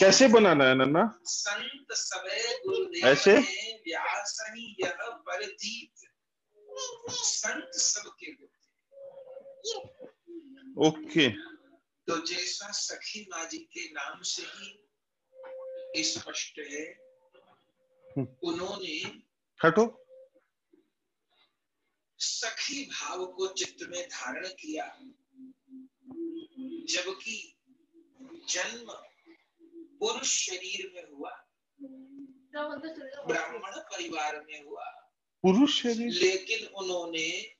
कैसे बनाना है नन्ना? संत सबे गुरुदेव ऐसे? ने यह परदीप संत सबके ओके। तो जैसा सखी माँ जी के नाम से ही स्पष्ट है हम्म। उन्होंने हटो। सखी भाव को चित्त में धारण किया जबकि जन्म पुरुष शरीर में हुआ ब्राह्मण परिवार में हुआ। पुरुष शरीर? लेकिन उन्होंने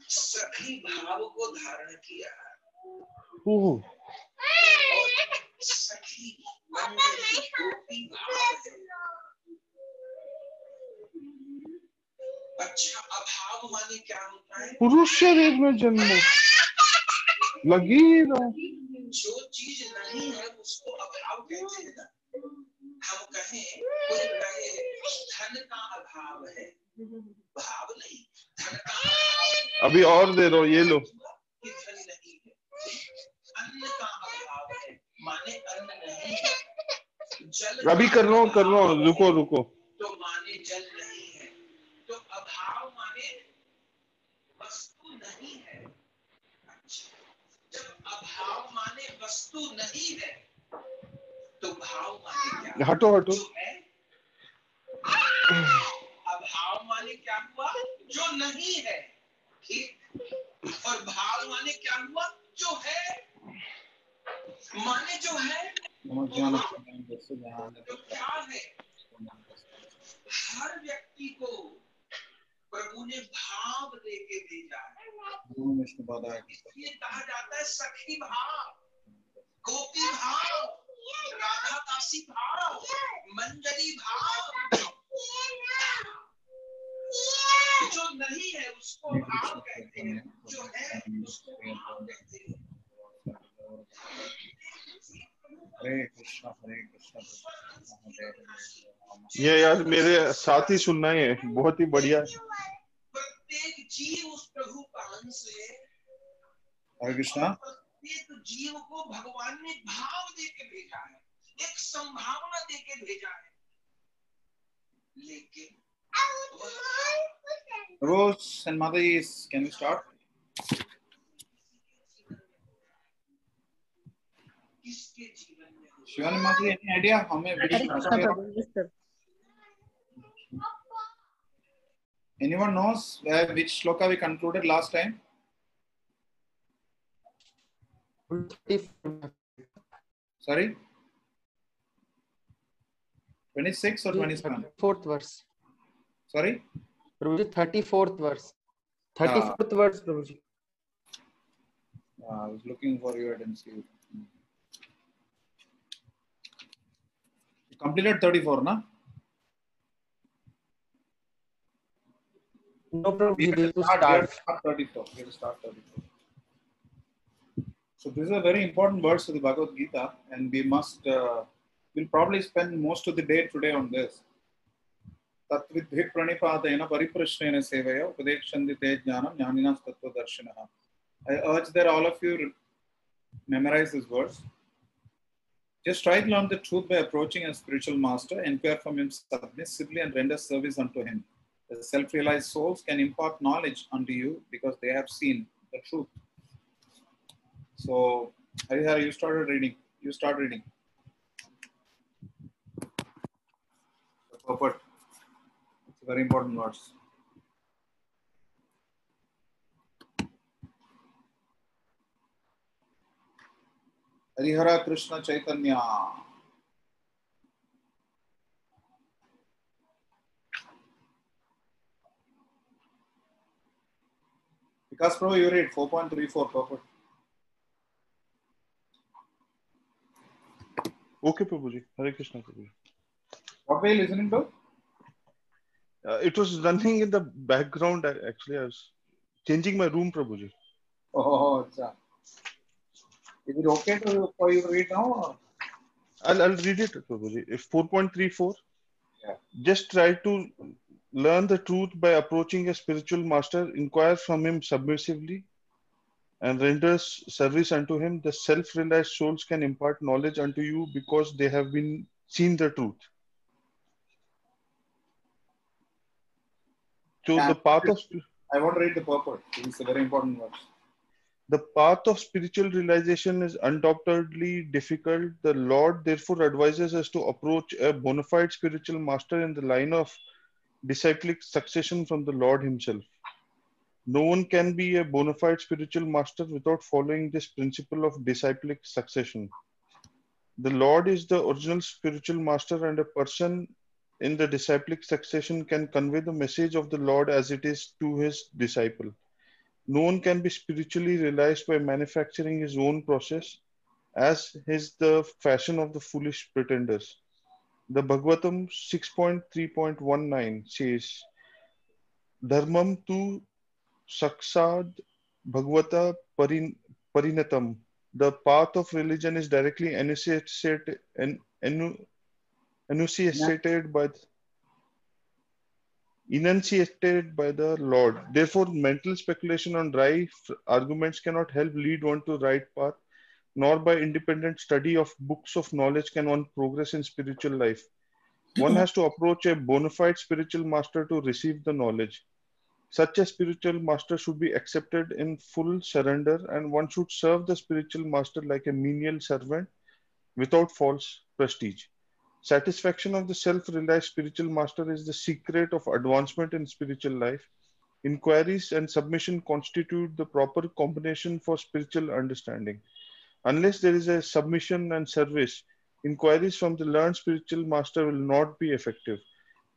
सखी भाव को धारण किया। सखी अच्छा अभाव माने क्या होता है? पुरुष शरीर में जन्म। लगी जो चीज़ नहीं है। उसको अभाव कहते हैं हम कहें कोई कहे धन का अभाव है भाव नहीं धन का अभाव अभी और दे दो, ये लो। धन नहीं है अन्न का अभाव है माने अन्न नहीं है अभी कर हूँ कर हूँ। रुको रुको तो माने जल नहीं है तो अभाव माने वस्तु नहीं है अच्छा जब अभाव माने वस्तु नहीं है तो भाव माने क्या हटो हटो। है अभाव माने क्या हुआ? जो नहीं है ठीक और भाव माने क्या हुआ? जो है। माने जो है तो क्या है। हर व्यक्ति को प्रभु ने भाव दे के भेजा है। इसलिए कहा जाता है सखी भाव। गोपी भाव राधा दासी भाव मंजरी भाव। जो नहीं है उसको भाव कहते हैं। जो है उसको भाव कहते हैं। हरे कृष्ण हरे कृष्ण कृष्ण हरे हरे। ये यार मेरे साथ ही सुनना है। बहुत ही बढ़िया प्रत्येक जीव उस प्रभु का अंश है हरे कृष्णा। प्रत्येक जीव को भगवान ने भाव दे के भेजा है एक संभावना दे के भेजा है लेकिन Rose and Mother is can we start? किसके जीवन में हो Shivan and Mother, any idea how many which Hare Krishna shloka- Prabhu. Yes, sir. Anyone knows where which shloka we concluded last time? Sorry? 26 or 27? Fourth verse. Sorry? Prabhuji, 34th verse. 34th verse, Prabhuji. Uh, I was looking for you, I didn't see it. You completed 34, na? No, Prabhuji, we have to start, start 34. We have to start 34. So this is a very important verse of the Bhagavad Gita, and we must, uh, we'll probably spend most of the day today on this. तत्विद्धि प्रणिपातेन परिप्रश्नेन सेवया उपदेक्षन्ति ते ज्ञानं ज्ञानिनां तत्त्वदर्शिनः I urge that all of you memorize this verse. Just try to learn the truth by approaching a spiritual master, inquire from him submissively, and render service unto him. The self realized souls can impart knowledge unto you because they have seen the truth. So, Harihara, you started reading. You start reading. The purport. It's very important words. Harihara Krishna Chaitanya. Because Prabhu, you read 4.34 purport. Okay Prabhu ji Hare Krishna Prabhu ji What were you listening to? Uh, it was running in the background. uh, Actually, I was changing my room, Prabhuji. Oh, acha. Is it okay to, for you to read now? Or? I'll, I'll read it, Prabhuji. If 4.34, Yeah. just try to learn the truth by approaching a spiritual master, inquire from him submissively, and renders service unto him, the self-realized souls can impart knowledge unto you because they have been seen the truth. So Yeah. the path of I want to read the purport. It's a very important verse. the path of spiritual realization is undoubtedly difficult. The Lord therefore advises us to approach a bona fide spiritual master in the line of disciplic succession from the Lord Himself. No one can be a bona fide spiritual master without following this principle of disciplic succession. The Lord is the original spiritual master, and a person in the disciplic succession can convey the message of the Lord as it is to his disciple. No one can be spiritually realized by manufacturing his own process, as is the fashion of the foolish pretenders. The Bhagavatam 6.3.19 says, Dharmam tu saksad Bhagavata parin, parinatam. The path of religion is directly enunciated, en, enu, enunciated by enunciated by the Lord. Therefore, mental speculation on dry arguments cannot help lead one to the right path, nor by independent study of books of knowledge can one progress in spiritual life. One has to approach a bona fide spiritual master to receive the knowledge. Such a spiritual master should be accepted in full surrender, and one should serve the spiritual master like a menial servant without false prestige. Satisfaction of the self realized spiritual master is the secret of advancement in spiritual life. Inquiries and submission constitute the proper combination for spiritual understanding. Unless there is a submission and service, inquiries from the learned spiritual master will not be effective.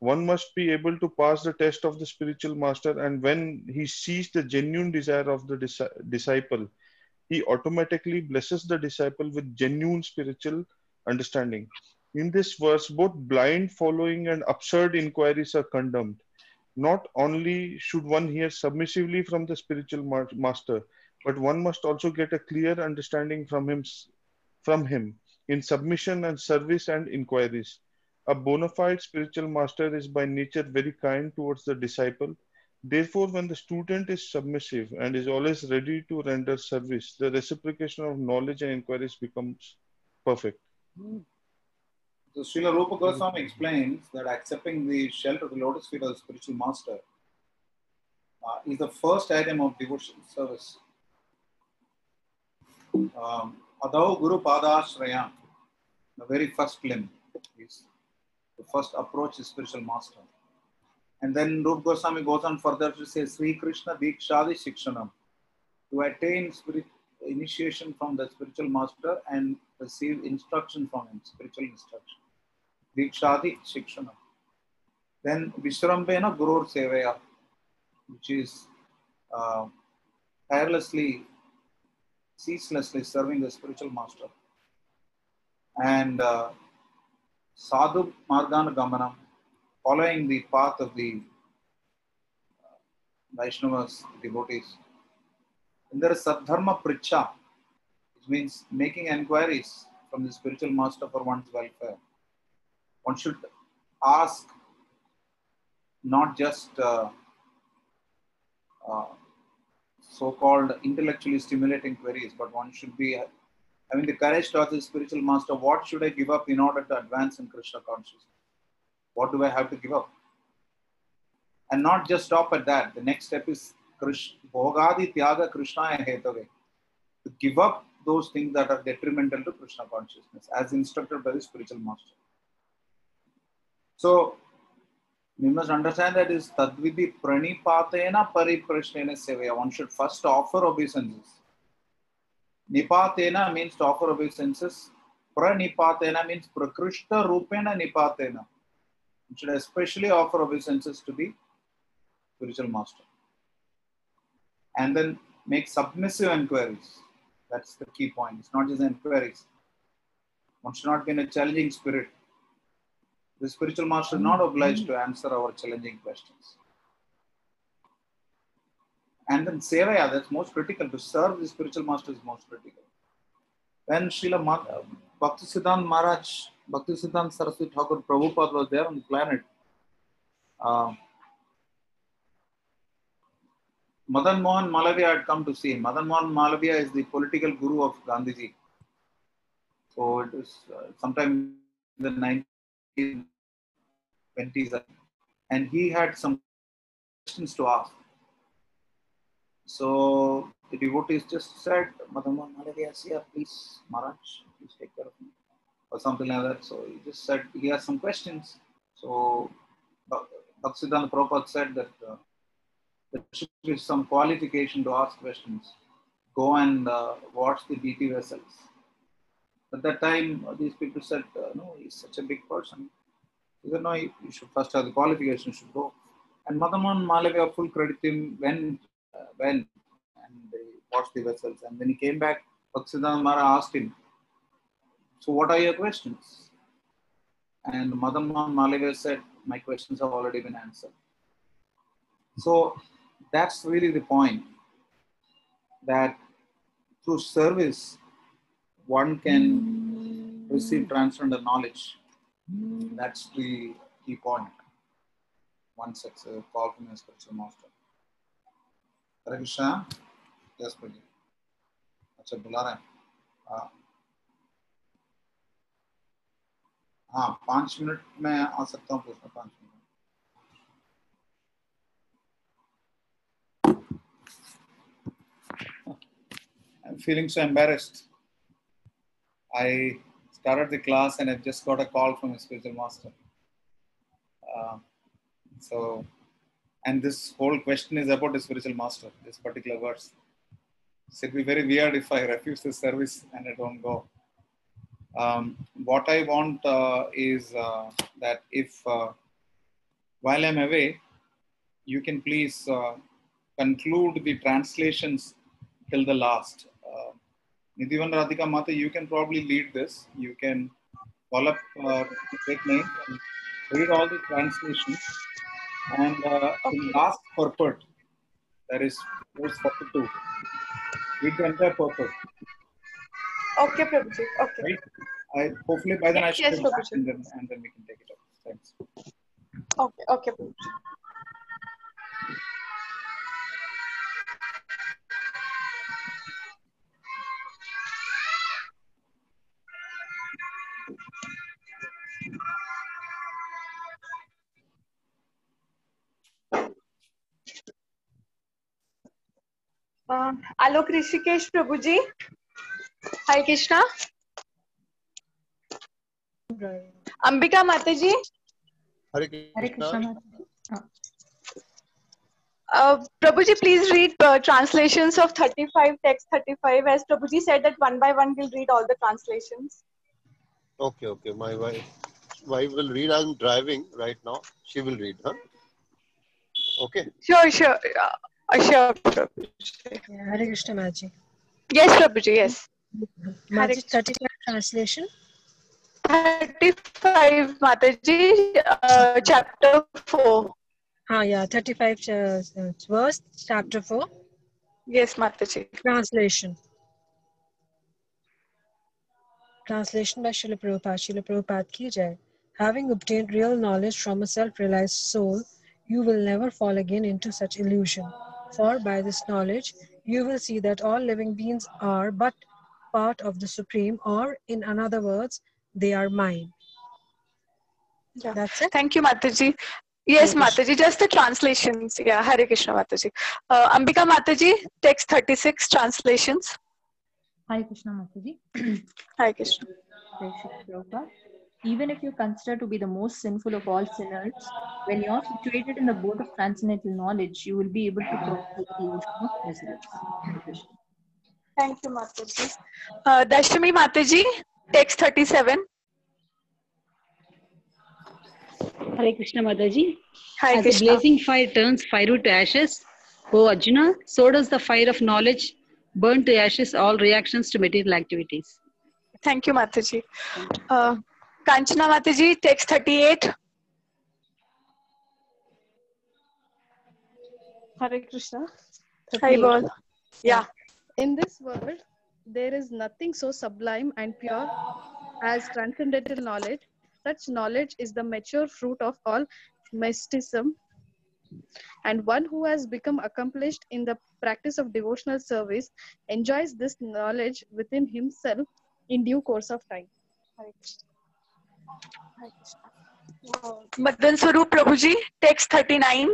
One must be able to pass the test of the spiritual master, and when he sees the genuine desire of the dis- disciple, he automatically blesses the disciple with genuine spiritual understanding. In this verse, both blind following and absurd inquiries are condemned. Not only should one hear submissively from the spiritual ma- master, but one must also get a clear understanding from him, from him in submission and service and inquiries. A bona fide spiritual master is by nature very kind towards the disciple. Therefore, when the student is submissive and is always ready to render service, the reciprocation of knowledge and inquiries becomes perfect. So Srila Rupa Goswami explains that accepting the shelter of the lotus feet of the spiritual master uh, is the first item of devotion service. Um, Adau Guru Padashrayam, the very first limb is first approach is spiritual master. And then Rupa Goswami goes on further to say Sri Krishna Dikshadi Shikshanam to attain spirit initiation from the spiritual master and receive instruction from him, spiritual instruction. Dikshadi Shikshana. Then Vishrambena Gurur Sevaya, which is uh, tirelessly, ceaselessly serving the spiritual master. And uh, Sadhu Margana Gamanam, following the path of the uh, Vaishnavas, devotees. And there is Sadharma Pricha, which means making enquiries from the spiritual master for one's welfare. One should ask not just uh, uh, so-called intellectually stimulating queries, but one should be having the courage to ask the spiritual master, what should I give up in order to advance in Krishna consciousness? What do I have to give up? And not just stop at that. The next step is Bhogadi Tyaga Krishna Hetave. To give up those things that are detrimental to Krishna consciousness, as instructed by the spiritual master. So we must understand that is tadvidi pranipatena pariprashnena sevaya. One should first offer obeisances. Nipatena means to offer obeisances. Pranipatena means prakrishta rupena nipatena. One should especially offer obeisances to the spiritual master. And then make submissive inquiries. That's the key point. It's not just inquiries. One should not be in a challenging spirit. The spiritual master is not obliged to answer our challenging questions. And then sevaya, that's most critical. To serve the spiritual master is most critical. When Srila Ma- Bhakti Siddhant Maharaj, Bhakti Siddhant Saraswati Thakur Prabhupada was there on the planet, uh, Madan Mohan Malaviya had come to see him. Madan Mohan Malaviya is the political guru of Gandhiji. So it was uh, sometime in the 1920s, and he had some questions to ask. So the devotees just said, Madan Mohan Malaviya please, Maharaj, please take care of me, or something like that. So he just said he has some questions. So Bhaktisiddhanta Prabhupada said that uh, there should be some qualification to ask questions. Go and uh, watch the DT vessels. At that time, uh, these people said, uh, no, he's such a big person. He said, no, you should first have the qualification, should go. And Madan Malaviya full credit him when, when, and they watched the vessels. And when he came back, Bhaktisiddhanta Mara asked him, so what are your questions? And Madan Mohan said, my questions have already been answered. So that's really the point that through service, one can receive transcendental knowledge. That's the key point. One a call from a spiritual master. Hare Krishna. Yes, Prabhu. अच्छा बुला रहे हैं हाँ हाँ पाँच minute में आ सकता हूँ पूछना पाँच minute I'm feeling so embarrassed. I started the class and I just got a call from a spiritual master. Uh, so, and this whole question is about the spiritual master, this particular verse. So it'd be very weird if I refuse the service and I don't go. Um, what I want uh, is uh, that if uh, while I'm away, you can please uh, conclude the translations till the last. Uh, Radhika Mata, you can probably lead this. You can call up, uh, take name, read all the translations. And uh, the last purport, that is verse 42. Read the entire purport. Okay, Prabhuji. Okay. Right? I, hopefully by then I Yes, should yes, Prabhuji. and then, and then we can take it up. Thanks. Okay, okay, Prabhuji. Uh, Alok Rishikesh Prabhuji. Hare Krishna. Ambika Mataji. Hare Krishna. Hare Krishna. Mataji. Uh, Prabhuji, please read uh, translations of 35, text 35. As Prabhuji said that one by one we'll read all the translations. Okay, okay. My wife, wife will read. I'm driving right now. She will read, huh? Okay. Sure, sure. Uh, sure, Prabhuji. Yeah, Hare Krishna Mataji. Yes, Prabhuji, yes. Mataji, 35 translation. 35, Mataji, uh, chapter 4. Ah, yeah, 35 uh, uh, verse, chapter 4, Yes, Mataji. translation. Translation by Srila Prabhupada. Srila Prabhupada ki jai. Having obtained real knowledge from a self-realized soul, you will never fall again into such illusion. For by this knowledge, you will see that all living beings are but part of the Supreme, or in another words, they are mine. Yeah. That's it. Thank you, Mataji. Yes, Hare Krishna. Mataji, just the translations. Yeah, Hare Krishna, Mataji. Uh, Ambika Mataji, text 36, translations. Hare Krishna Mataji. Hare Krishna. Jai Shri Prabhupada. Even if you consider to be the most sinful of all sinners, when you are situated in the boat of transcendental knowledge, you will be able to cross the ocean of miseries. Thank you, Mataji. Uh, Dashami Mataji, text 37. Hare Krishna Mataji. Hare As the Krishna. blazing fire turns firewood to ashes, O Arjuna, so does the fire of knowledge burn to ashes all reactions to material activities. Thank you, Mataji. Uh, Kanchana Mataji, text 38. Hare Krishna. Hari 38. Bol. Yeah. In this world, there is nothing so sublime and pure as transcendental knowledge. Such knowledge is the mature fruit of all mysticism. And one who has become accomplished in the practice of devotional service enjoys this knowledge within himself in due course of time. Madan Swarup Prabhuji, text 39.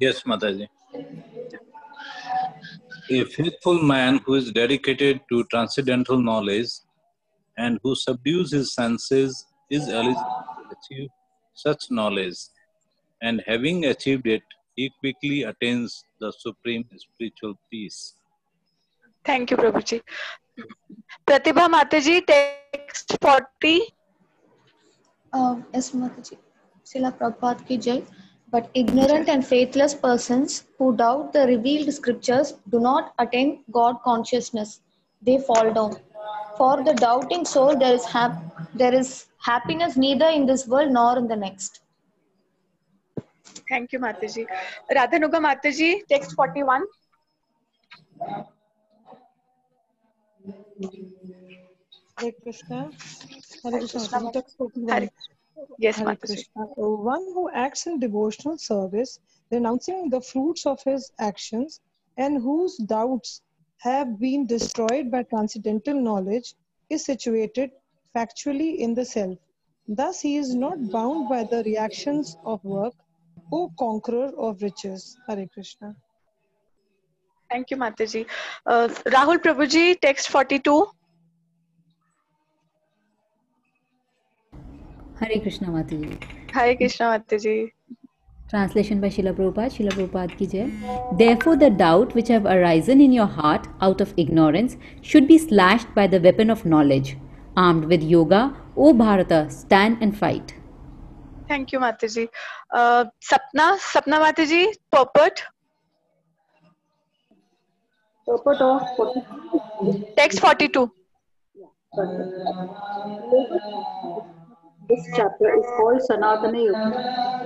Yes, Mataji. A faithful man who is dedicated to transcendental knowledge and who subdues his senses is eligible to achieve such knowledge. And having achieved it, he quickly attains the supreme spiritual peace. Thank you, Prabhuji. Pratibha Mataji, text 40. Uh, yes, Mataji. Srila Prabhupada ki jai. But ignorant and faithless persons who doubt the revealed scriptures do not attain God consciousness. They fall down. For the doubting soul, there is, hap- there is happiness neither in this world nor in the next. Thank you, Mataji. Radhanuga Mataji, text 41. Hare Krishna. Hare Krishna. Krishna. Mataji, text 41. Hare- Yes, Hare. Krishna. One who acts in devotional service, renouncing the fruits of his actions, and whose doubts have been destroyed by transcendental knowledge, is situated factually in the self. Thus, he is not bound by the reactions of work, O conqueror of riches. Hare Krishna. Thank you, Mataji. Uh, Rahul Prabhuji, text 42. Hare Krishna Mataji. Hare Krishna Mataji. Translation by Srila Prabhupada, Srila Prabhupada ki jai. Therefore, the doubt which have arisen in your heart out of ignorance should be slashed by the weapon of knowledge. Armed with yoga, O Bharata, stand and fight. Thank you, Mataji. Uh, Sapna, Sapna Mataji, purport. Purport of 40. Text 42. This chapter is called Sanatana Yoga,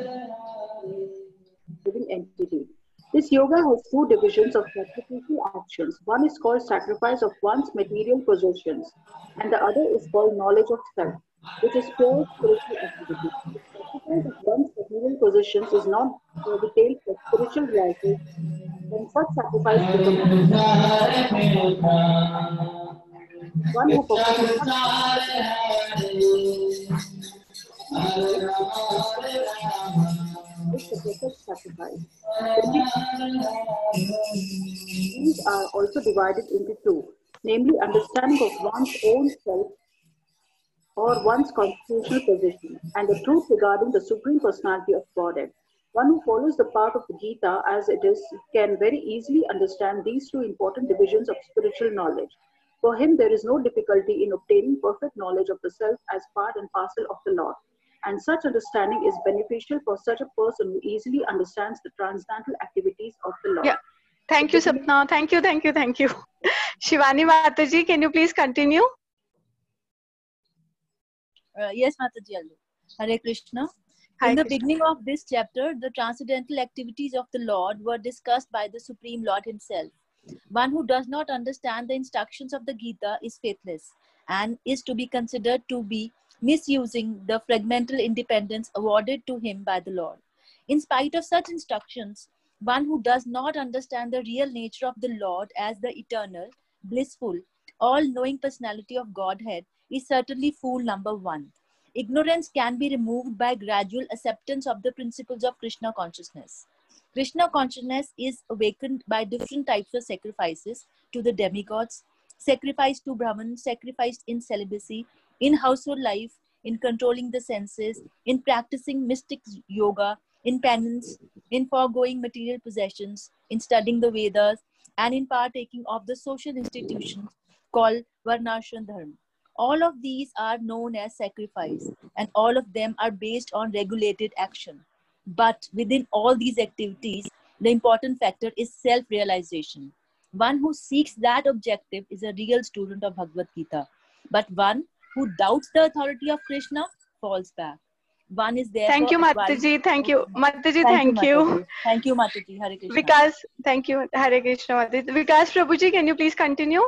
living entity. This yoga has two divisions of sacrificial actions. One is called sacrifice of one's material possessions, and the other is called knowledge of self, which is pure spiritual activity. The sacrifice of one's material possessions is not detailed for spiritual realization. Sacrifice becomes one who performs is the perfect sacrifice. These are also divided into two, namely understanding of one's own self or one's constitutional position and the truth regarding the Supreme Personality of Godhead. One who follows the path of the Gita as it is can very easily understand these two important divisions of spiritual knowledge. For him, there is no difficulty in obtaining perfect knowledge of the self as part and parcel of the Lord. And such understanding is beneficial for such a person who easily understands the transcendental activities of the Lord. Yeah. Thank you, Sapna. Thank you, thank you, thank you. Shivani Mataji, can you please continue? Uh, yes, Mataji. I'll. Hare Krishna. Hare In the Krishna. beginning of this chapter, the transcendental activities of the Lord were discussed by the Supreme Lord Himself. One who does not understand the instructions of the Gita is faithless and is to be considered to be misusing the fragmental independence awarded to him by the Lord. In spite of such instructions, one who does not understand the real nature of the Lord as the eternal, blissful, all knowing personality of Godhead is certainly fool number one. Ignorance can be removed by gradual acceptance of the principles of Krishna consciousness. Krishna consciousness is awakened by different types of sacrifices to the demigods, sacrifice to Brahman, sacrifice in celibacy, in household life, in controlling the senses, in practicing mystic yoga, in penance, in foregoing material possessions, in studying the Vedas, and in partaking of the social institutions called Varnashram Dharma. All of these are known as sacrifice, and all of them are based on regulated action. But within all these activities, the important factor is self realization. One who seeks that objective is a real student of Bhagavad Gita. But one who doubts the authority of Krishna falls back. One is there. Thank you, Mataji. Thank you. Mataji, thank you. Mataji. Thank you, Mataji. Hare Krishna. Vikas, thank you. Hare Krishna Mataji. Vikas Prabhuji, can you please continue?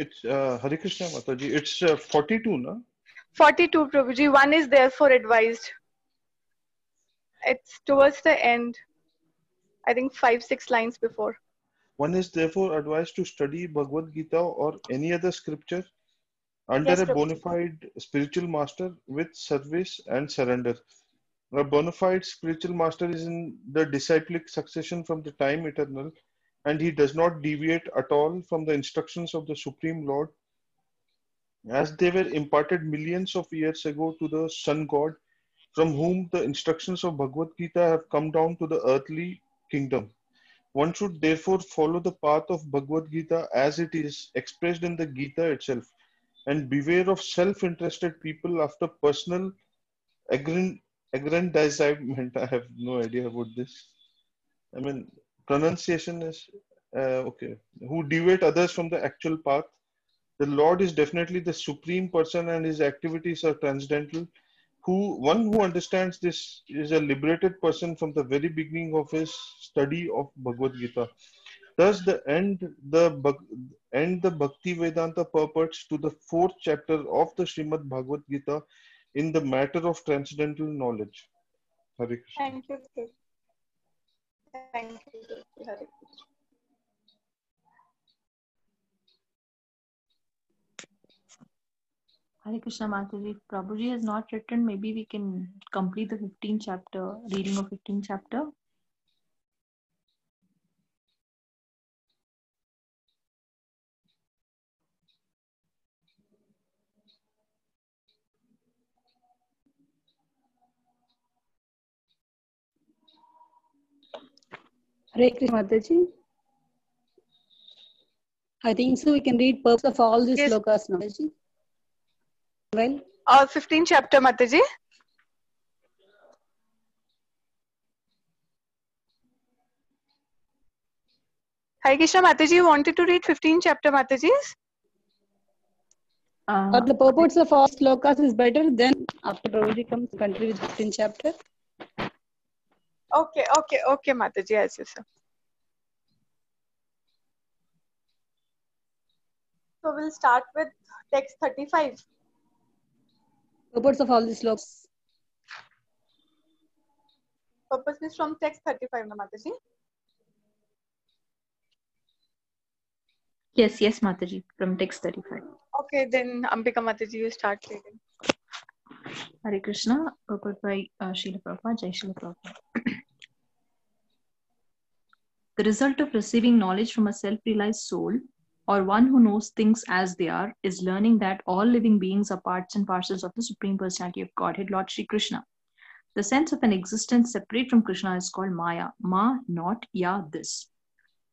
It's uh, Hare Krishna Mataji. It's uh, 42, na? 42, Prabhuji. One is therefore advised. It's towards the end. I think five, six lines before. One is therefore advised to study Bhagavad Gita or any other scripture under Yes, a bona fide spiritual master with service and surrender. A bona fide spiritual master is in the disciplic succession from the time eternal, and he does not deviate at all from the instructions of the Supreme Lord as they were imparted millions of years ago to the Sun God, from whom the instructions of Bhagavad Gita have come down to the earthly kingdom. One should therefore follow the path of Bhagavad Gita as it is expressed in the Gita itself and beware of self interested people after personal aggrand- aggrandizement. I have no idea about this. I mean, pronunciation is uh, okay. Who deviate others from the actual path. The Lord is definitely the supreme person and his activities are transcendental. Who one who understands this is a liberated person from the very beginning of his study of Bhagavad Gita. Thus, the end the end the Bhakti Vedanta purports to the fourth chapter of the Srimad Bhagavad Gita in the matter of transcendental knowledge. Hare Krishna. Thank you. Prabhuji. Thank you. Prabhuji. Hare Krishna. Mataji. Prabhuji has not written, maybe we can complete the 15th chapter, reading of 15th chapter. Hare Krishna Mataji. I think so. We can read purpose of all these Yes. slokas now. Mataji. Well, Uh, 15 chapter, Mataji. Hare Krishna Mataji, you wanted to read 15 chapter, Mataji's? Uh, or the purports of all slokas is better. Then after Prabhuji comes, continue with 15 chapter. Okay, okay, okay, Mataji, as you say. So we'll start with text 35. Purports of all these slokas. Purpose is from text 35, na Mataji? Yes, yes, Mataji, from text 35. Okay, then Ambika Mataji, you start reading. Hare Krishna, purport uh, Srila Prabhupada, Jai Srila Prabhupada. the result of receiving knowledge from a self-realized soul, or one who knows things as they are, is learning that all living beings are parts and parcels of the Supreme Personality of Godhead, Lord Sri Krishna. The sense of an existence separate from Krishna is called Maya. Ma, not, ya, this.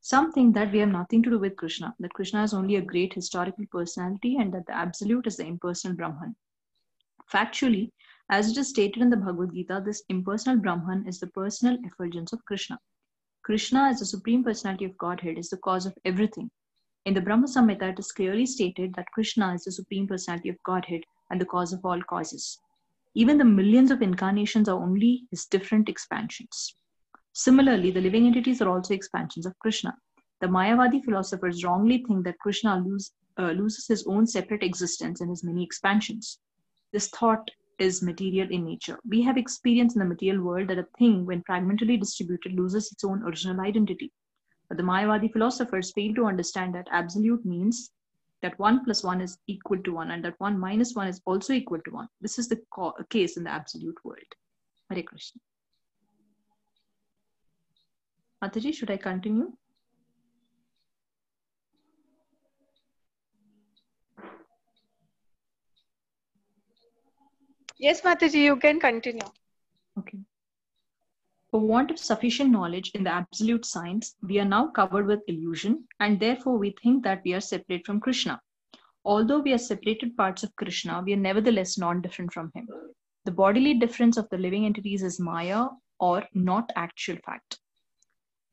Some think that we have nothing to do with Krishna, that Krishna is only a great historical personality, and that the Absolute is the impersonal Brahman. Factually, as it is stated in the Bhagavad Gita, this impersonal Brahman is the personal effulgence of Krishna. Krishna, as the Supreme Personality of Godhead, is the cause of everything. In the Brahma Samhita, it is clearly stated that Krishna is the Supreme Personality of Godhead and the cause of all causes. Even the millions of incarnations are only his different expansions. Similarly, the living entities are also expansions of Krishna. The Mayavadi philosophers wrongly think that Krishna lose, uh, loses his own separate existence in his many expansions. This thought is material in nature. We have experienced in the material world that a thing, when fragmentarily distributed, loses its own original identity. But the Mayavadi philosophers fail to understand that absolute means that 1 plus 1 is equal to 1 and that 1 minus 1 is also equal to 1. This is the co- case in the absolute world. Hare Krishna. Mataji, should I continue? Yes, Mataji, you can continue. Okay. For want of sufficient knowledge in the absolute science, we are now covered with illusion, and therefore we think that we are separate from Krishna. Although we are separated parts of Krishna, we are nevertheless non different from him. The bodily difference of the living entities is Maya or not actual fact.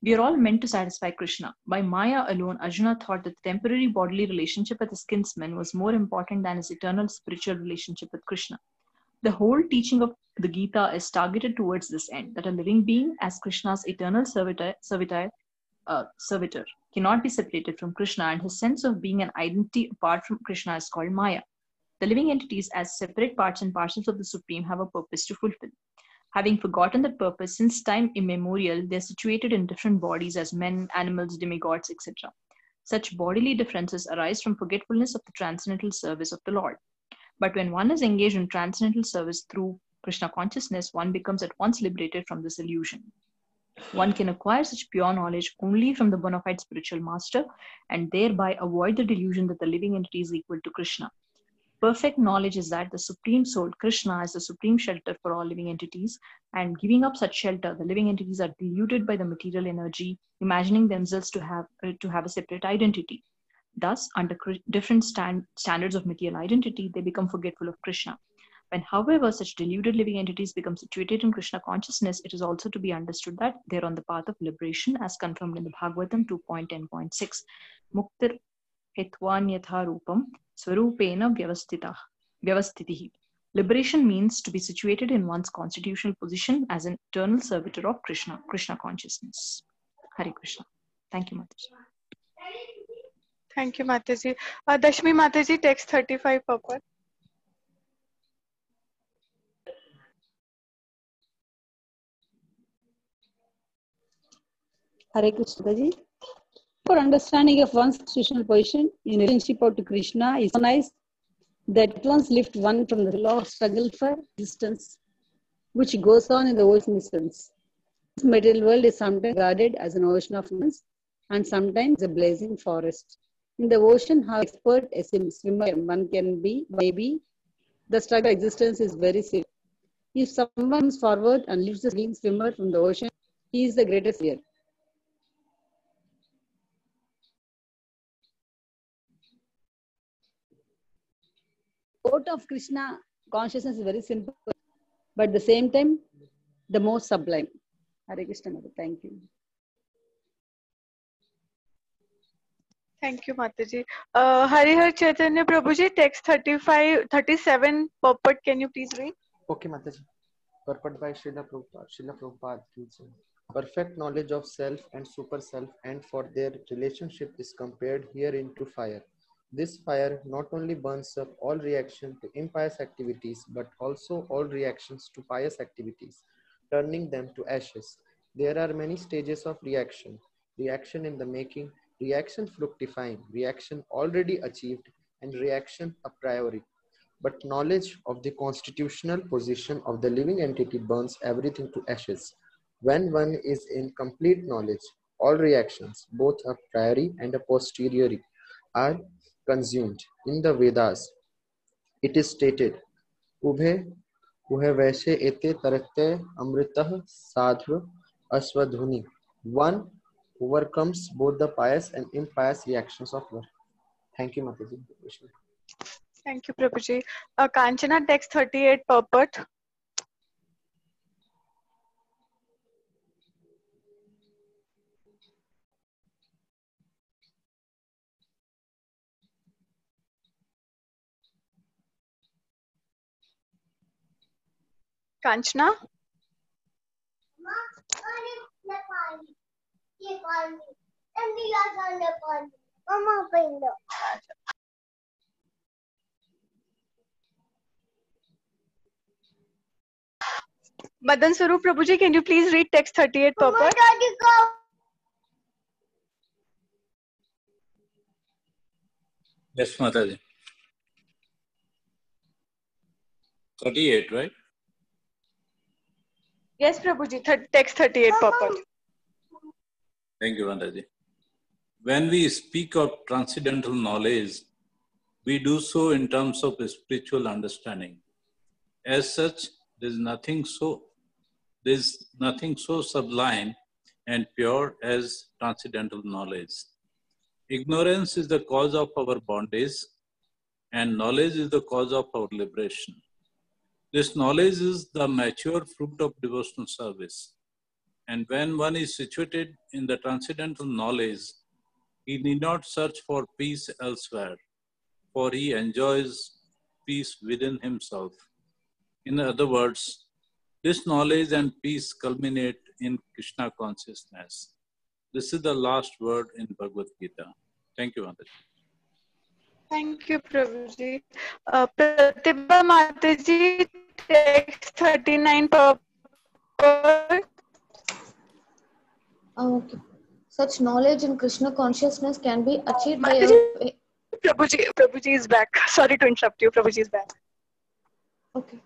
We are all meant to satisfy Krishna. By Maya alone, Arjuna thought that the temporary bodily relationship with his kinsman was more important than his eternal spiritual relationship with Krishna. The whole teaching of the Gita is targeted towards this end that a living being, as Krishna's eternal servitor, servitor, uh, servitor, cannot be separated from Krishna, and his sense of being an identity apart from Krishna is called Maya. The living entities, as separate parts and parcels of the Supreme, have a purpose to fulfill. Having forgotten that purpose since time immemorial, they are situated in different bodies as men, animals, demigods, etc. Such bodily differences arise from forgetfulness of the transcendental service of the Lord. But when one is engaged in transcendental service through Krishna consciousness, one becomes at once liberated from this illusion. One can acquire such pure knowledge only from the bona fide spiritual master and thereby avoid the delusion that the living entity is equal to Krishna. Perfect knowledge is that the Supreme Soul, Krishna, is the supreme shelter for all living entities, and giving up such shelter, the living entities are deluded by the material energy, imagining themselves to have, uh, to have a separate identity. Thus, under different stand, standards of material identity, they become forgetful of Krishna. When, however, such deluded living entities become situated in Krishna consciousness, it is also to be understood that they are on the path of liberation, as confirmed in the Bhagavatam 2.10.6. Muktir hitvan rupam swarupena vyavastitah vyavastitihi. Liberation means to be situated in one's constitutional position as an eternal servitor of Krishna, Krishna consciousness. Hare Krishna. Thank you, Mataji. Thank you, Mataji. Uh, Dashmi Mataji, text 35 purport. Hare Krishna ji. For understanding of one's constitutional position in relationship to Krishna is nice that once lift one from the law of struggle for existence, which goes on in the ocean sense. This material world is sometimes regarded as an ocean of winds and sometimes a blazing forest. In the ocean, how expert a swimmer one can be, maybe the struggle existence is very serious. If someone comes forward and lifts the leading swimmer from the ocean, he is the greatest fear. quote of Krishna consciousness is very simple, but at the same time, the most sublime. Hare Krishna, thank you. Thank you, Mataji. Uh, Harihar Chaitanya Prabhuji, text 35, 37 purport, can you please read? Okay, Mataji. Purport by Srila Prabhupada. Srila Prabhupada. Perfect knowledge of self and super self and for their relationship is compared here into fire. This fire not only burns up all reaction to impious activities, but also all reactions to pious activities, turning them to ashes. There are many stages of reaction. Reaction in the making, reaction fructifying, reaction already achieved, and reaction a priori. But knowledge of the constitutional position of the living entity burns everything to ashes. When one is in complete knowledge, all reactions, both a priori and a posteriori, are consumed. In the Vedas, it is stated, Ubhe Uhe Vaishe Ete Tarate Amritah Sadhu Aswadhuni. One overcomes both the pious and impious reactions of love. Thank you, Mataji. Thank you, Prabhuji. Uh, Kanchana, text 38, purport. Kanchna? Madan Sarup Prabhuji, can you please read text 38 purport? Yes, Mataji. 38, right? Yes, Prabhuji, th- text 38 purport. Thank you, Vandaji. When we speak of transcendental knowledge, we do so in terms of spiritual understanding. As such, there is nothing so there is nothing so sublime and pure as transcendental knowledge. Ignorance is the cause of our bondage, and knowledge is the cause of our liberation. This knowledge is the mature fruit of devotional service. And when one is situated in the transcendental knowledge, he need not search for peace elsewhere, for he enjoys peace within himself. In other words, this knowledge and peace culminate in Krishna consciousness. This is the last word in Bhagavad Gita. Thank you, Anand. Thank you, Prabhuji. Uh, Pratibha Mataji, text 39 purport. Oh, okay. Such knowledge in Krishna consciousness can be achieved by Mataji, a Prabhuji, Prabhuji is back. Sorry to interrupt you. Prabhuji is back. Okay.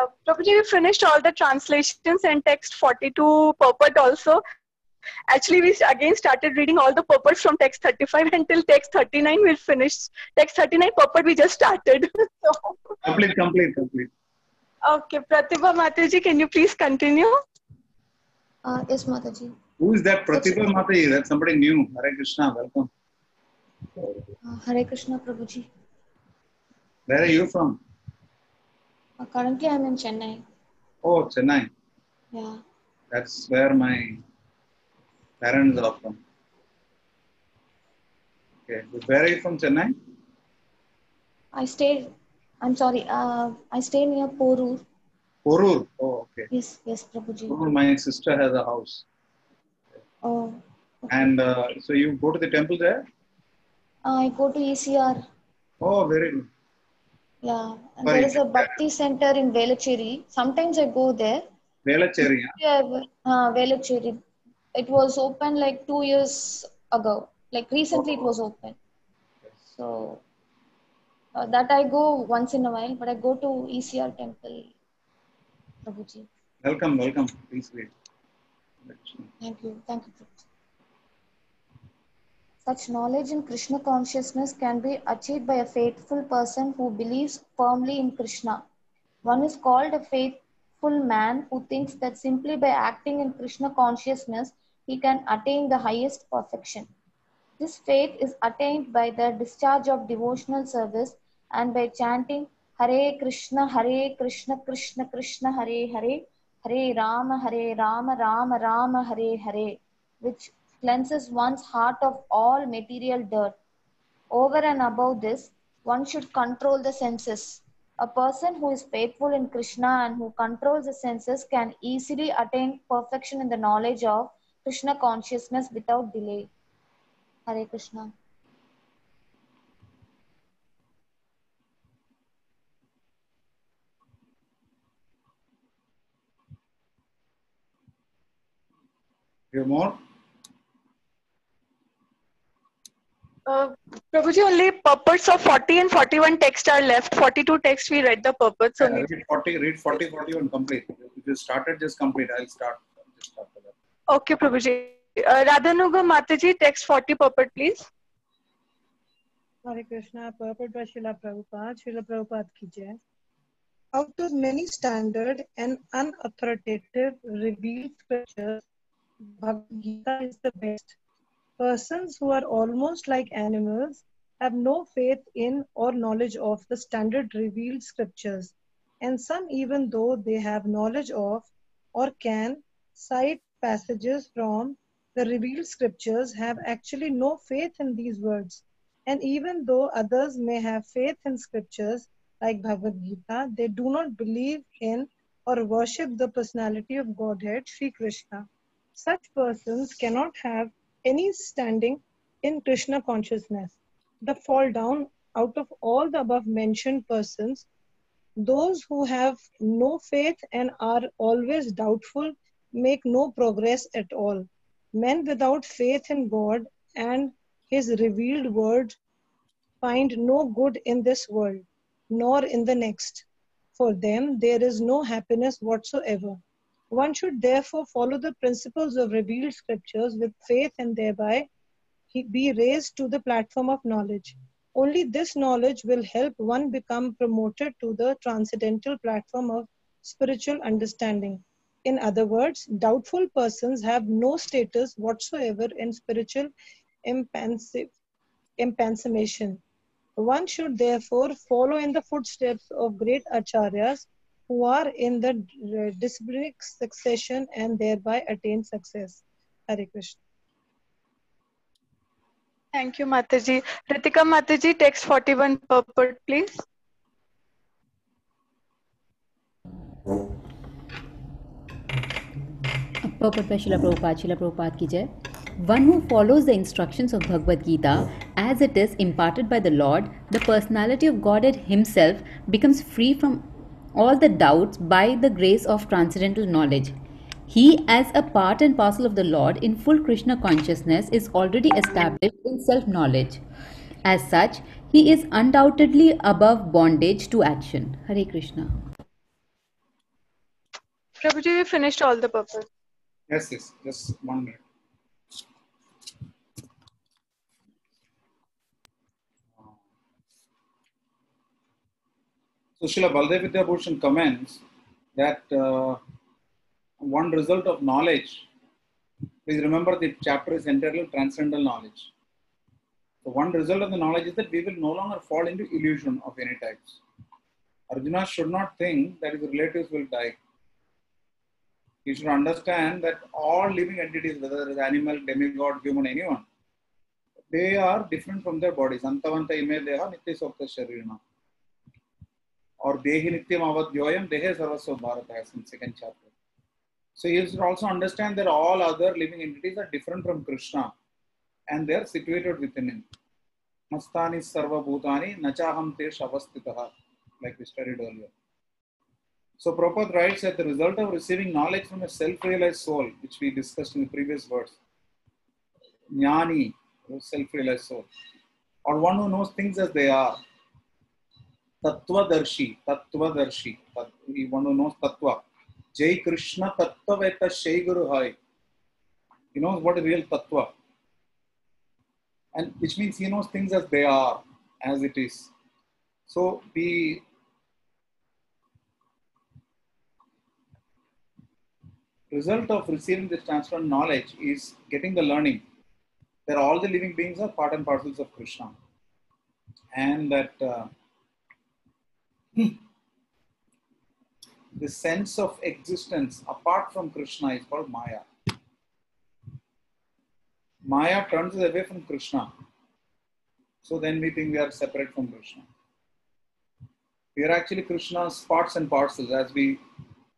Uh, Prabhuji, we finished all the translations and text 42 purport also. Actually, we again started reading all the purports from text 35 until text 39. We'll finish text 39 purport. We just started. so, Complete, complete, complete. okay, Pratibha Mataji, can you please continue? Uh, yes, Mataji. Who is that Pratibha Mataji? That's somebody new. Hare Krishna, welcome. Uh, Hare Krishna, Prabhuji. Where are you from? Uh, currently, I'm in Chennai. Oh, Chennai. Yeah. That's where my parents are from. Okay. Where are you from, Chennai? I stay. I'm sorry. Uh, I stay near Porur. Porur. Oh, okay. Yes, yes, Prabhuji. Porur, my sister has a house. Oh, And uh, so you go to the temple there? I go to ECR. Oh, very good. Yeah, and Sorry. there is a Bhakti center in Velachery. Sometimes I go there. Velachery. huh? Yeah, uh, Velachery. It was open like two years ago. Like recently, it was open. So uh, that I go once in a while, but I go to ECR temple. Prabhuji. Welcome, welcome. Please wait. Thank you. Thank you. Such knowledge in Krishna consciousness can be achieved by a faithful person who believes firmly in Krishna. One is called a faithful man who thinks that simply by acting in Krishna consciousness, he can attain the highest perfection. This faith is attained by the discharge of devotional service and by chanting Hare Krishna, Hare Krishna, Krishna Krishna, Hare Hare, Hare Rama, Hare Rama, Rama Rama, Hare Hare, which cleanses one's heart of all material dirt. Over and above this, one should control the senses. A person who is faithful in Krishna and who controls the senses can easily attain perfection in the knowledge of Krishna consciousness without delay. Hare Krishna. Have more? Uh, Prabhuji, only purports of 40 and 41 text are left. 42 text we read the purports Yeah, only. read 40, read 40, 41 complete. If you started, just complete. I'll start just after that. Okay, Prabhuji. Uh, Radhanuga Mataji, text 40 purport, please. Hare Krishna, purport by Srila Prabhupada, Srila Prabhupada ki jai. Out of many standard and unauthoritative revealed scriptures, Bhagavad Gita is the best. Persons who are almost like animals have no faith in or knowledge of the standard revealed scriptures, and some, even though they have knowledge of or can cite passages from the revealed scriptures, have actually no faith in these words. And even though others may have faith in scriptures like Bhagavad Gita, they do not believe in or worship the personality of Godhead, Sri Krishna. Such persons cannot have any standing in Krishna consciousness. The fall down out of all the above mentioned persons, those who have no faith and are always doubtful make no progress at all. Men without faith in God and His revealed word find no good in this world, nor in the next. For them, there is no happiness whatsoever. One should therefore follow the principles of revealed scriptures with faith and thereby be raised to the platform of knowledge. Only this knowledge will help one become promoted to the transcendental platform of spiritual understanding. In other words, doubtful persons have no status whatsoever in spiritual impansi- One should therefore follow in the footsteps of great acharyas who are in the uh, disciplinic succession and thereby attain success. Hare Krishna. Thank you, Mataji. Ritika Mataji, text 41 purport, please. Purport by Srila Prabhupada, Srila Prabhupada ki jai. One who follows the instructions of Bhagavad Gita as it is imparted by the Lord, the personality of Godhead Himself becomes free from all the doubts by the grace of transcendental knowledge. He, as a part and parcel of the Lord in full Krishna consciousness, is already established in self knowledge. As such, he is undoubtedly above bondage to action. Hare Krishna. Prabhuji, we finished all the purpose. Yes, yes, just one minute. So Srila Baldev Vidyabhushan comments that uh, one result of knowledge, please remember the chapter is entirely transcendental knowledge. So one result of the knowledge is that we will no longer fall into illusion of any types. Arjuna should not think that his relatives will die. He should understand that all living entities, whether it is animal, demigod, human, anyone, they are different from their bodies. Antavanta ime deha nitya sokta sharirana. Or dehi nityam avad yoyam dehe sarvasva bharata in second chapter. So you should also understand that all other living entities are different from Krishna and they are situated within him. Mastani sarva bhutani nachaham te shavastitaha, like we studied earlier. So Prabhupada writes that the result of receiving knowledge from a self-realized soul, which we discussed in the previous verse, jnani, self-realized soul, or one who knows things as they are, tattvadarshi, tattvadarshi, tat, one who knows tattva, Jai Krishna Tattvaveta Shai Guru Hai. He knows what is real tattva. And which means he knows things as they are, as it is. So the result of receiving this transferred knowledge is getting the learning that all the living beings are part and parcels of Krishna. And that uh, the sense of existence apart from Krishna is called Maya. Maya turns us away from Krishna. So then we think we are separate from Krishna. We are actually Krishna's parts and parcels. As we,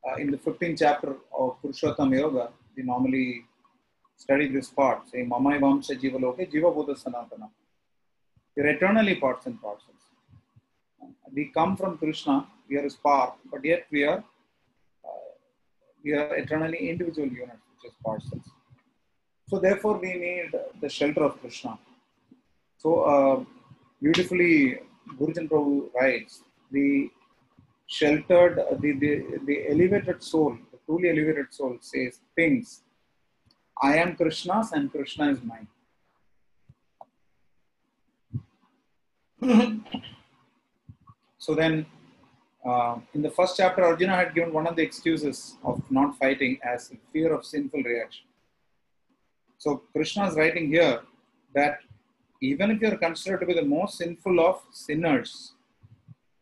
uh, in the 15th chapter of Purushottam Yoga, we normally study this part, saying Mamai Vamsha Jiva Loke Jiva Buddha Sanatana. Are eternally parts and parcels. We come from Krishna, we are a spark, but yet we are uh, we are eternally individual units, which is parcels. So therefore, we need the shelter of Krishna. So uh, beautifully, Gurujan Prabhu writes, the sheltered, the, the, the elevated soul, the truly elevated soul says, things, I am Krishna's and Krishna is mine. so then, uh, in the first chapter, Arjuna had given one of the excuses of not fighting as fear of sinful reaction. So Krishna is writing here that even if you are considered to be the most sinful of sinners,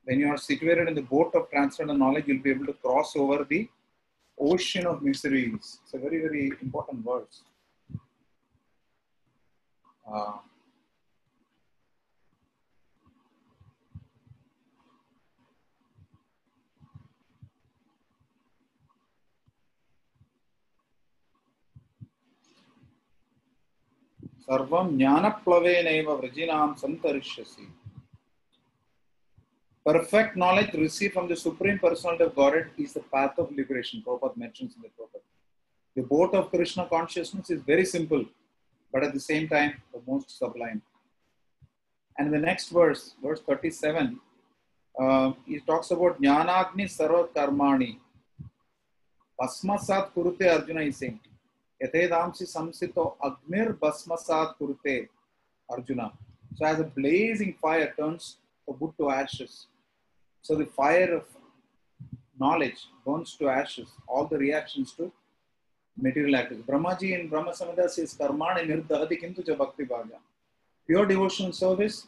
when you are situated in the boat of transcendental knowledge, you'll be able to cross over the ocean of miseries. It's a very, very important verse. Uh, सर्वं ज्ञानप्लवेनैव वृजिनां सन्तरिष्यसि Perfect knowledge received from the Supreme Personality of Godhead is the path of liberation. Prabhupada mentions in the Prabhupada. The boat of Krishna consciousness is very simple, but at the same time, the most sublime. And in the next verse, verse 37, uh, he talks about Jnanagni Sarva Karmani. Basmasat Kurute Arjuna is saying. Yatedamsi samsito agnir basmasat Arjuna. So as a blazing fire turns the wood to ashes, so the fire of knowledge burns to ashes, all the reactions to material activity. Brahmaji in Brahma Samhita says karmani nirdahati kintu cha bhakti bhaja. Pure devotional service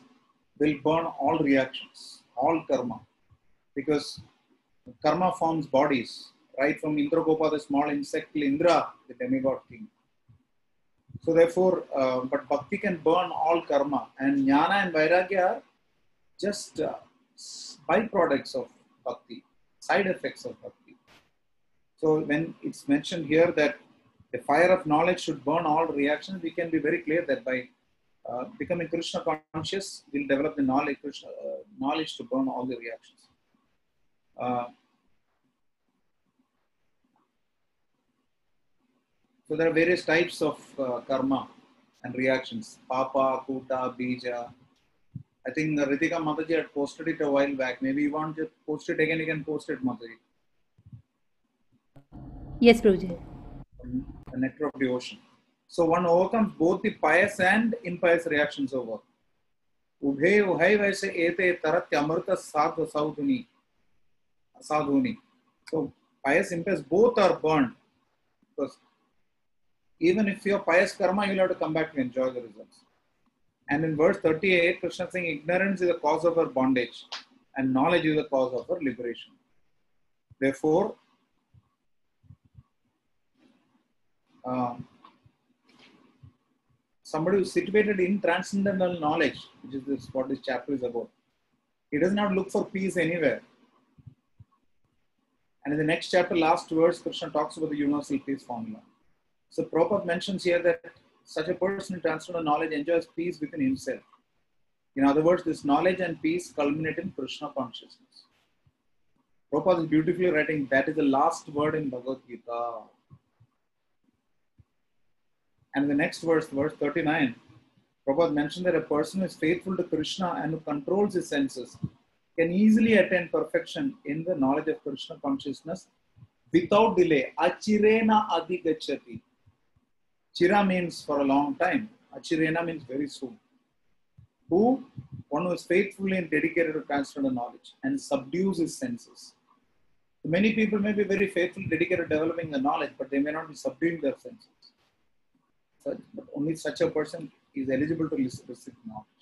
will burn all reactions, all karma. Because karma forms bodies, right from Indragopa, the small insect, Indra, the demigod king. So therefore, uh, but bhakti can burn all karma, and jnana and vairagya are just uh, byproducts of bhakti, side effects of bhakti. So when it's mentioned here that the fire of knowledge should burn all reactions. We can be very clear that by uh, becoming Krishna conscious, we'll develop the knowledge, Krishna, uh, knowledge to burn all the reactions. so there are various types of uh, karma and reactions. Papa, Kuta, Bija. I think uh, Ritika Mataji had posted it a while back. Maybe you want to post it again, you can post it, Mataji. Yes, Prabhuji. The nectar of devotion. So one overcomes both the pious and impious reactions over. उभे उभय वैसे एते तरत्य अमृत साधु साधुनी sadhuni. So pious impious both are burned because even if you're pious karma, you'll have to come back to enjoy the results. And in verse 38, Krishna is saying ignorance is the cause of our bondage and knowledge is the cause of our liberation. Therefore, uh, somebody who's situated in transcendental knowledge, which is this, what this chapter is about, he does not look for peace anywhere. And in the next chapter, last verse, Krishna talks about the universal peace formula. So Prabhupada mentions here that such a person in transcendental knowledge enjoys peace within himself. In other words, this knowledge and peace culminate in Krishna consciousness. Prabhupada is beautifully writing that is the last word in Bhagavad Gita. And the next verse, verse 39, Prabhupada mentioned that a person who is faithful to Krishna and who controls his senses can easily attain perfection in the knowledge of Krishna consciousness without delay. Achirena adhigachati. Chira means for a long time. Achirena means very soon. Who? One who is faithfully and dedicated to transcendental knowledge and subdues his senses. Many people may be very faithful, dedicated to developing the knowledge, but they may not be subduing their senses. But only such a person is eligible to receive knowledge.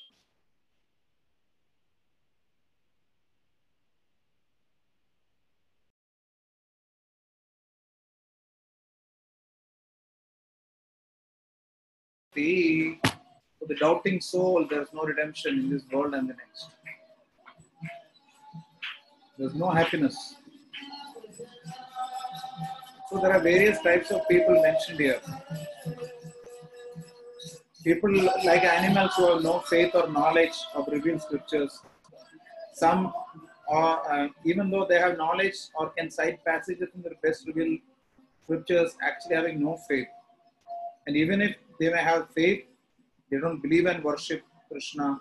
The for the doubting soul, there is no redemption in this world and the next. There's no happiness. So there are various types of people mentioned here. People like animals who have no faith or knowledge of revealed scriptures. Some uh, even though they have knowledge or can cite passages in the best revealed scriptures, actually having no faith. And even if they may have faith, they don't believe and worship Krishna.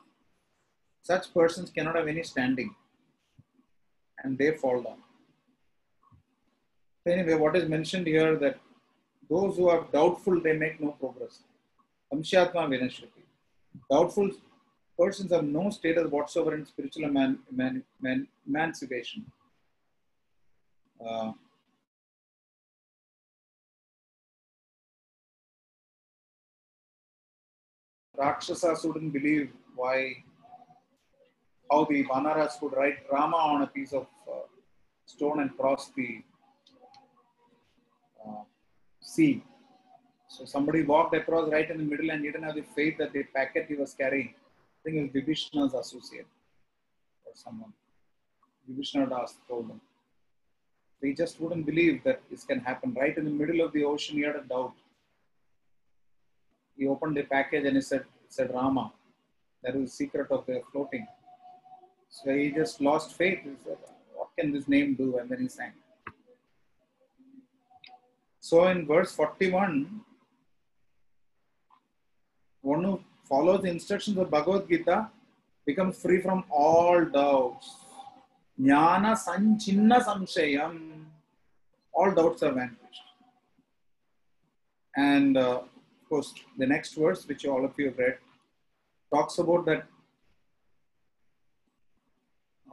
Such persons cannot have any standing and they fall down. Anyway, what is mentioned here that those who are doubtful, they make no progress. Amshyatma Vinashriti. Doubtful persons have no status whatsoever in spiritual eman- eman- eman- emancipation. Uh, Rakshasas wouldn't believe why, how the Vanaras could write Rama on a piece of uh, stone and cross the uh, sea. So somebody walked across right in the middle and he didn't have the faith that the packet he was carrying. I think it was Vibhishna's associate or someone. Vibhishna Das told him. They just wouldn't believe that this can happen. Right in the middle of the ocean, he had a doubt he opened the package and he said, said Rama. That is the secret of their floating. So he just lost faith. He said, what can this name do? And then he sang. So in verse 41, one who follows the instructions of Bhagavad Gita becomes free from all doubts. Jnana sanchinna samshayam. All doubts are vanquished. And uh, course, the next verse, which all of you have read, talks about that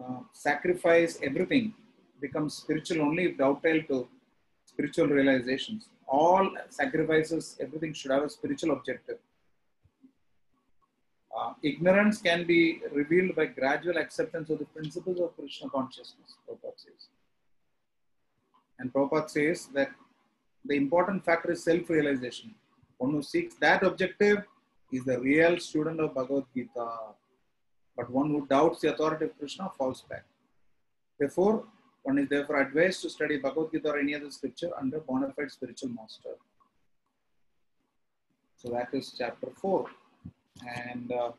uh, sacrifice everything becomes spiritual only if dovetailed to spiritual realizations. All sacrifices, everything should have a spiritual objective. Uh, ignorance can be revealed by gradual acceptance of the principles of Krishna consciousness, Prabhupada says. And Prabhupada says that the important factor is self realization. One who seeks that objective is the real student of Bhagavad Gita. But one who doubts the authority of Krishna falls back. Therefore, one is therefore advised to study Bhagavad Gita or any other scripture under bona fide spiritual master. So that is chapter 4. And uh,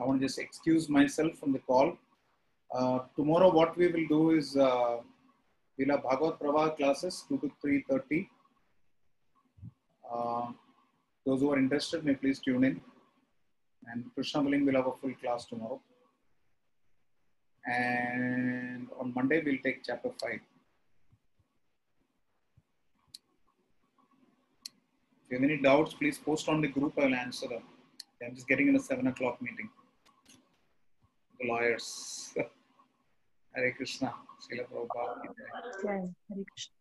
I want to just excuse myself from the call. Uh, tomorrow, what we will do is uh, we'll have Bhagavad Prabha classes 2 to 3.30. Uh, those who are interested may please tune in. And Krishna willing, we'll have a full class tomorrow. And on Monday, we'll take chapter 5. If you have any doubts, please post on the group. I will answer them. I'm just getting in a 7 o'clock meeting. The lawyers. Hare Krishna. Srila Prabhupada. Hare Krishna.